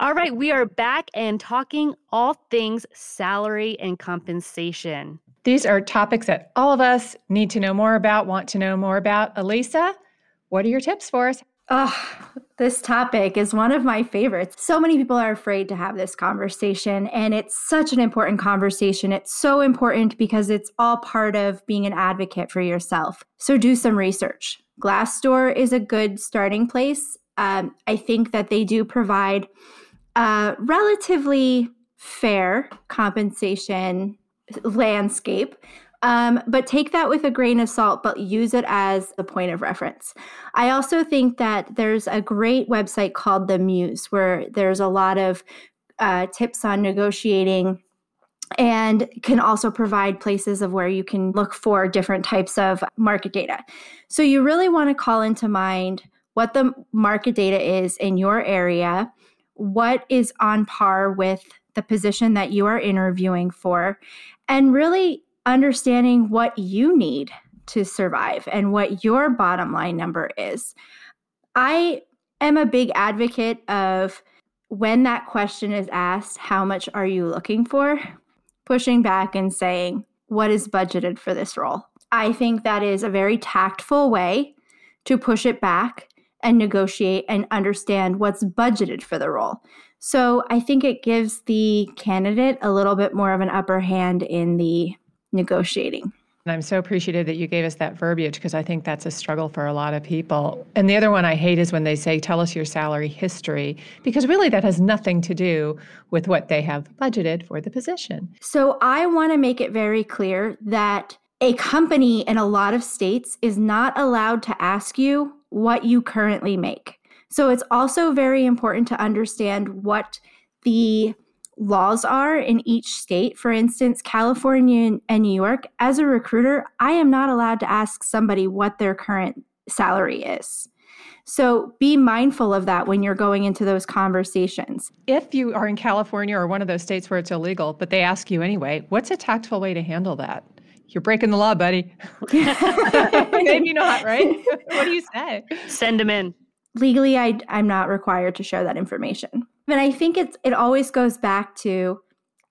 All right, we are back and talking all things salary and compensation. These are topics that all of us need to know more about, want to know more about. Elisa, what are your tips for us? Oh, this topic is one of my favorites. So many people are afraid to have this conversation, and it's such an important conversation. It's so important because it's all part of being an advocate for yourself. So do some research. Glassdoor is a good starting place. Um, I think that they do provide a relatively fair compensation landscape. Um, but take that with a grain of salt, but use it as a point of reference. I also think that there's a great website called The Muse where there's a lot of uh, tips on negotiating and can also provide places of where you can look for different types of market data. So you really want to call into mind what the market data is in your area, what is on par with the position that you are interviewing for, and really understanding what you need to survive and what your bottom line number is. I am a big advocate of when that question is asked, how much are you looking for? Pushing back and saying, what is budgeted for this role? I think that is a very tactful way to push it back and negotiate and understand what's budgeted for the role. So I think it gives the candidate a little bit more of an upper hand in the negotiating. And I'm so appreciative that you gave us that verbiage because I think that's a struggle for a lot of people. And the other one I hate is when they say, tell us your salary history, because really that has nothing to do with what they have budgeted for the position. So I want to make it very clear that a company in a lot of states is not allowed to ask you what you currently make. So it's also very important to understand what the laws are in each state. For instance, California and New York, as a recruiter, I am not allowed to ask somebody what their current salary is. So be mindful of that when you're going into those conversations. If you are in California or one of those states where it's illegal, but they ask you anyway, what's a tactful way to handle that? You're breaking the law, buddy. Maybe not, right? what do you say? Send them in. Legally, I, I'm not required to share that information. But I think it's it always goes back to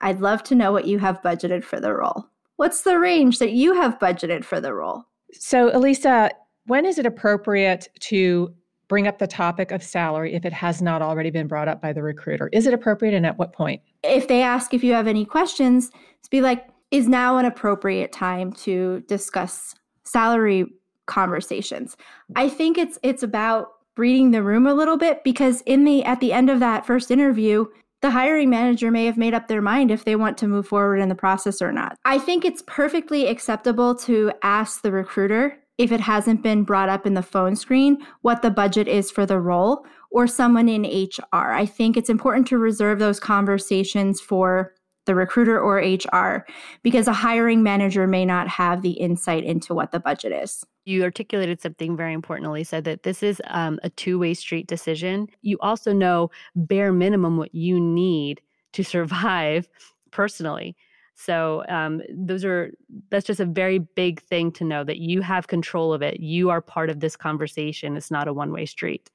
I'd love to know what you have budgeted for the role. What's the range that you have budgeted for the role? So, Elisa, when is it appropriate to bring up the topic of salary if it has not already been brought up by the recruiter? Is it appropriate and at what point? If they ask if you have any questions, just be like, is now an appropriate time to discuss salary conversations? I think it's it's about reading the room a little bit because in the at the end of that first interview, the hiring manager may have made up their mind if they want to move forward in the process or not. I think it's perfectly acceptable to ask the recruiter if it hasn't been brought up in the phone screen what the budget is for the role or someone in HR. I think it's important to reserve those conversations for the recruiter or HR because a hiring manager may not have the insight into what the budget is. You articulated something very important, Elisa, that this is um, a two way street decision. You also know bare minimum what you need to survive personally. So um, those are that's just a very big thing to know that you have control of it. You are part of this conversation. It's not a one way street.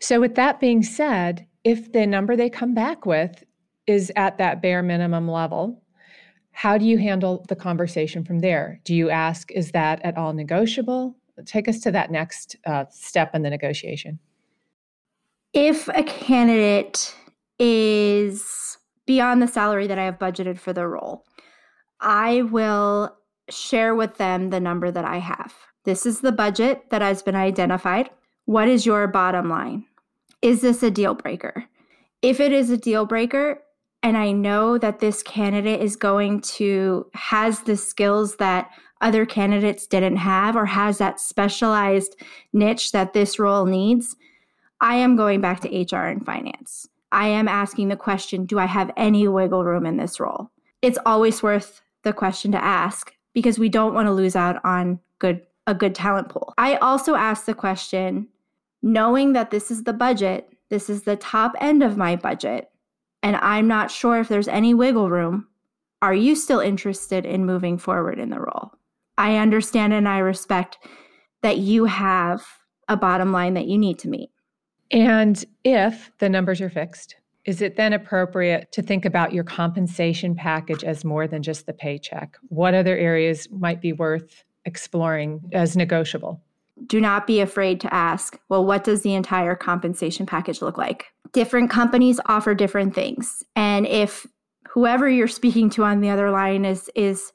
So, with that being said, if the number they come back with is at that bare minimum level, how do you handle the conversation from there? Do you ask, is that at all negotiable? Take us to that next uh, step in the negotiation. If a candidate is beyond the salary that I have budgeted for the role, I will share with them the number that I have. This is the budget that has been identified. What is your bottom line? Is this a deal breaker? If it is a deal breaker, and I know that this candidate is going to has the skills that other candidates didn't have or has that specialized niche that this role needs, I am going back to HR and finance. I am asking the question, do I have any wiggle room in this role? It's always worth the question to ask because we don't want to lose out on good a good talent pool. I also asked the question knowing that this is the budget, this is the top end of my budget, and I'm not sure if there's any wiggle room. Are you still interested in moving forward in the role? I understand and I respect that you have a bottom line that you need to meet. And if the numbers are fixed, is it then appropriate to think about your compensation package as more than just the paycheck? What other areas might be worth exploring as negotiable? Do not be afraid to ask, well, what does the entire compensation package look like? Different companies offer different things. And if whoever you're speaking to on the other line is is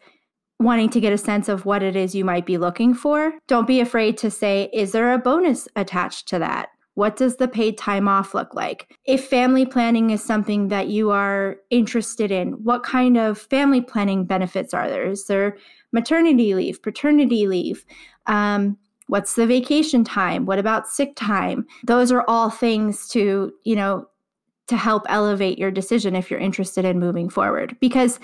wanting to get a sense of what it is you might be looking for, don't be afraid to say, is there a bonus attached to that? What does the paid time off look like? If family planning is something that you are interested in, what kind of family planning benefits are there? Is there maternity leave, paternity leave? Um, what's the vacation time? What about sick time? Those are all things to, you know, to help elevate your decision if you're interested in moving forward. Because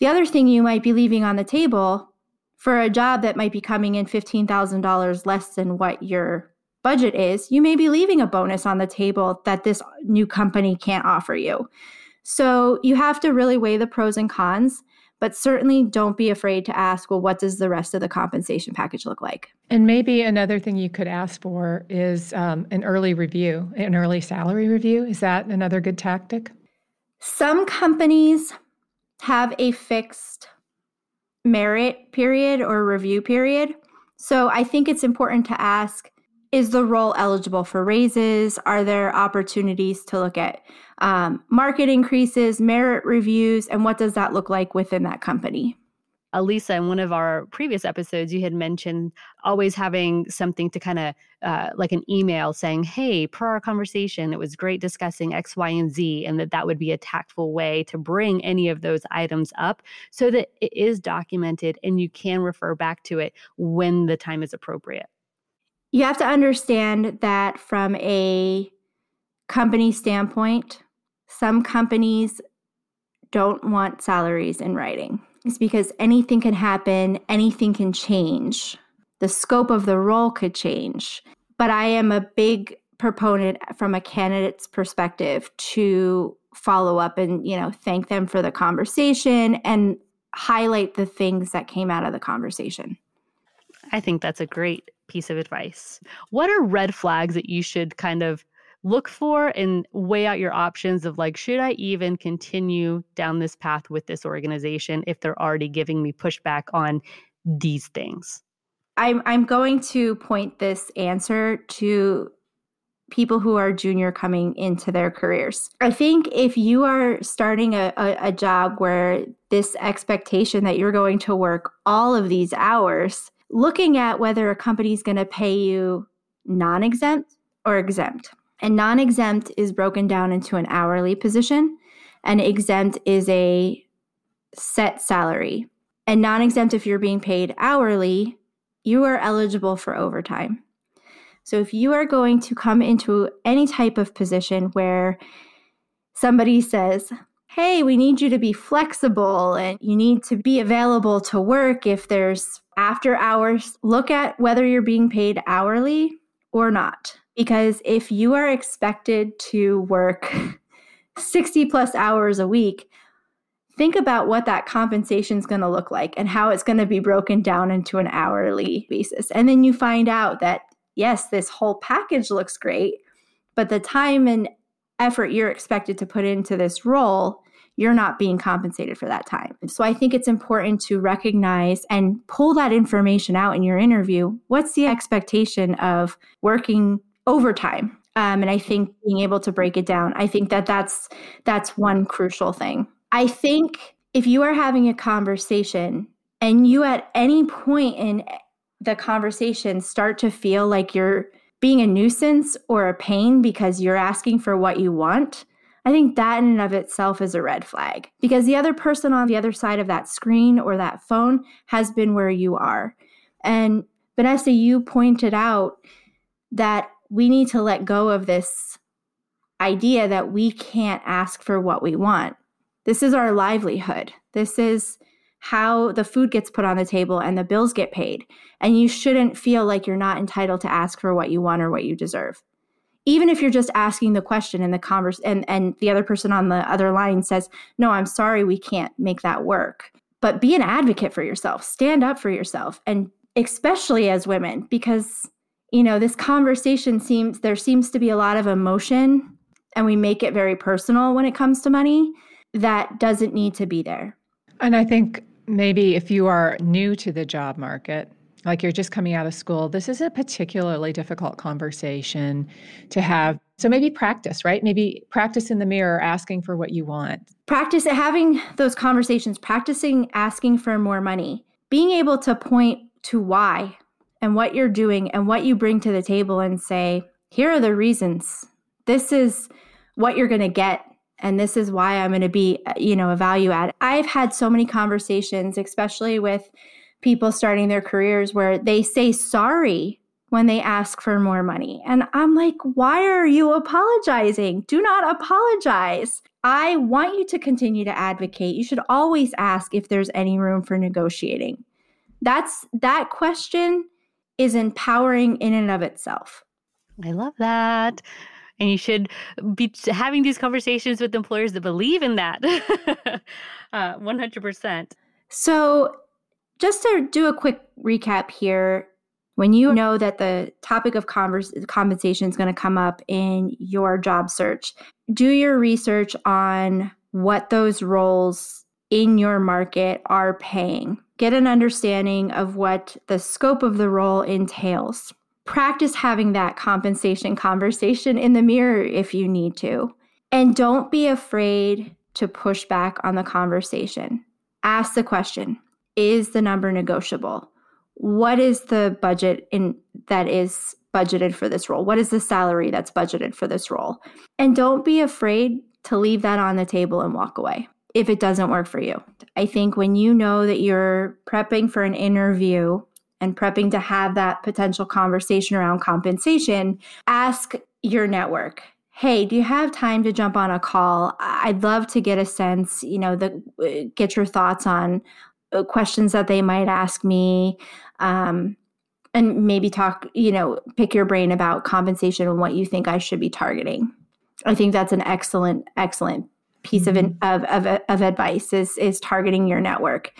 the other thing you might be leaving on the table for a job that might be coming in $15,000 less than what you're budget is, you may be leaving a bonus on the table that this new company can't offer you. So you have to really weigh the pros and cons, but certainly don't be afraid to ask, well, what does the rest of the compensation package look like? And maybe another thing you could ask for is um, an early review, an early salary review. Is that another good tactic? Some companies have a fixed merit period or review period. So I think it's important to ask is the role eligible for raises? Are there opportunities to look at um, market increases, merit reviews, and what does that look like within that company? Elisa, in one of our previous episodes, you had mentioned always having something to kind of uh, like an email saying, Hey, per our conversation, it was great discussing X, Y, and Z, and that that would be a tactful way to bring any of those items up so that it is documented and you can refer back to it when the time is appropriate you have to understand that from a company standpoint, some companies don't want salaries in writing. It's because anything can happen, anything can change. The scope of the role could change. But I am a big proponent from a candidate's perspective to follow up and, you know, thank them for the conversation and highlight the things that came out of the conversation. I think that's a great piece of advice. What are red flags that you should kind of look for and weigh out your options of like, should I even continue down this path with this organization if they're already giving me pushback on these things? I'm, I'm going to point this answer to people who are junior coming into their careers. I think if you are starting a, a, a, job where this expectation that you're going to work all of these hours looking at whether a company is going to pay you non exempt or exempt. And non exempt is broken down into an hourly position, and exempt is a set salary. And non exempt, if you're being paid hourly, you are eligible for overtime. So if you are going to come into any type of position where somebody says, hey, we need you to be flexible and you need to be available to work if there's after hours, look at whether you're being paid hourly or not. Because if you are expected to work 60 plus hours a week, think about what that compensation is going to look like and how it's going to be broken down into an hourly basis. And then you find out that, yes, this whole package looks great, but the time and effort you're expected to put into this role you're not being compensated for that time. So I think it's important to recognize and pull that information out in your interview. What's the expectation of working overtime? Um, and I think being able to break it down, I think that that's that's one crucial thing. I think if you are having a conversation and you at any point in the conversation start to feel like you're being a nuisance or a pain because you're asking for what you want, I think that in and of itself is a red flag because the other person on the other side of that screen or that phone has been where you are. And Vanessa, you pointed out that we need to let go of this idea that we can't ask for what we want. This is our livelihood. This is how the food gets put on the table and the bills get paid. And you shouldn't feel like you're not entitled to ask for what you want or what you deserve even if you're just asking the question in the converse and and the other person on the other line says no i'm sorry we can't make that work. But be an advocate for yourself. Stand up for yourself and especially as women because you know this conversation seems there seems to be a lot of emotion and we make it very personal when it comes to money that doesn't need to be there. And i think maybe if you are new to the job market like you're just coming out of school, this is a particularly difficult conversation to have. So maybe practice, right? Maybe practice in the mirror asking for what you want. Practice having those conversations, practicing asking for more money, being able to point to why and what you're doing and what you bring to the table and say, here are the reasons. This is what you're going to get and this is why I'm going to be, you know, a value add. I've had so many conversations, especially with people starting their careers where they say sorry when they ask for more money. And I'm like, why are you apologizing? Do not apologize. I want you to continue to advocate. You should always ask if there's any room for negotiating. That's that question is empowering in and of itself. I love that. And you should be having these conversations with employers that believe in that. uh, 100%. So, just to do a quick recap here, when you know that the topic of converse, compensation is going to come up in your job search, do your research on what those roles in your market are paying. Get an understanding of what the scope of the role entails. Practice having that compensation conversation in the mirror if you need to. And don't be afraid to push back on the conversation. Ask the question is the number negotiable? What is the budget in that is budgeted for this role? What is the salary that's budgeted for this role? And don't be afraid to leave that on the table and walk away if it doesn't work for you. I think when you know that you're prepping for an interview and prepping to have that potential conversation around compensation, ask your network. Hey, do you have time to jump on a call? I'd love to get a sense, you know, the get your thoughts on uh, questions that they might ask me um, and maybe talk you know pick your brain about compensation and what you think i should be targeting i think that's an excellent excellent piece mm-hmm. of, of, of, of advice is is targeting your network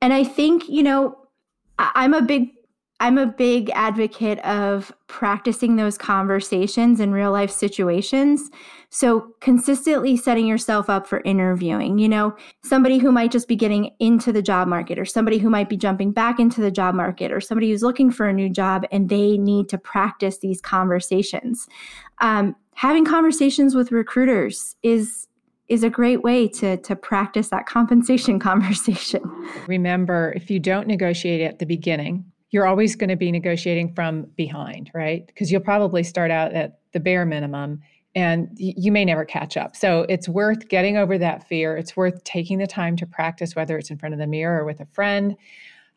and i think you know i'm a big I'm a big advocate of practicing those conversations in real life situations. So, consistently setting yourself up for interviewing, you know, somebody who might just be getting into the job market, or somebody who might be jumping back into the job market, or somebody who's looking for a new job and they need to practice these conversations. Um, having conversations with recruiters is is a great way to to practice that compensation conversation. Remember, if you don't negotiate at the beginning, you're always going to be negotiating from behind, right? Because you'll probably start out at the bare minimum and you may never catch up. So it's worth getting over that fear. It's worth taking the time to practice, whether it's in front of the mirror or with a friend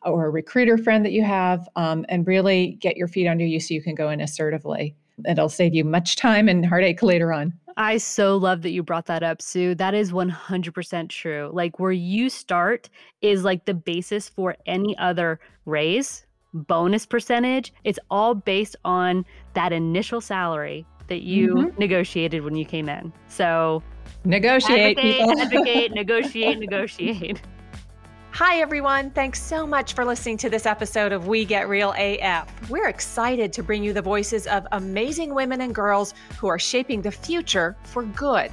or a recruiter friend that you have, um, and really get your feet under you so you can go in assertively. It'll save you much time and heartache later on. I so love that you brought that up, Sue. That is 100% true. Like where you start is like the basis for any other raise, bonus percentage. It's all based on that initial salary that you mm-hmm. negotiated when you came in. So negotiate, advocate, advocate negotiate, negotiate. Hi, everyone. Thanks so much for listening to this episode of We Get Real AF. We're excited to bring you the voices of amazing women and girls who are shaping the future for good.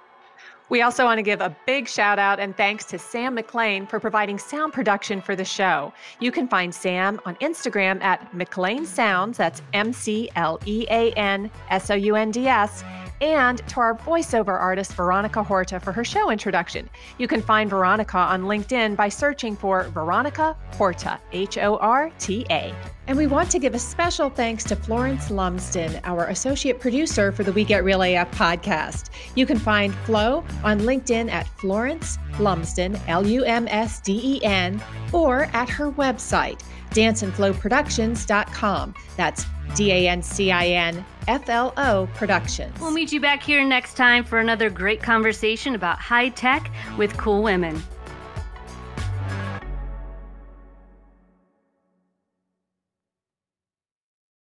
We also want to give a big shout out and thanks to Sam McLean for providing sound production for the show. You can find Sam on Instagram at McLean Sounds, that's M C L E A N S O U N D S and to our voiceover artist, Veronica Horta, for her show introduction. You can find Veronica on LinkedIn by searching for Veronica Horta, H O R T A. And we want to give a special thanks to Florence Lumsden, our associate producer for the We Get Real AF podcast. You can find Flo on LinkedIn at Florence Lumsden, L U M S D E N, or at her website, dancinfloproductions.com. That's D A N C I N F L O Productions. We'll meet you back here next time for another great conversation about high tech with cool women.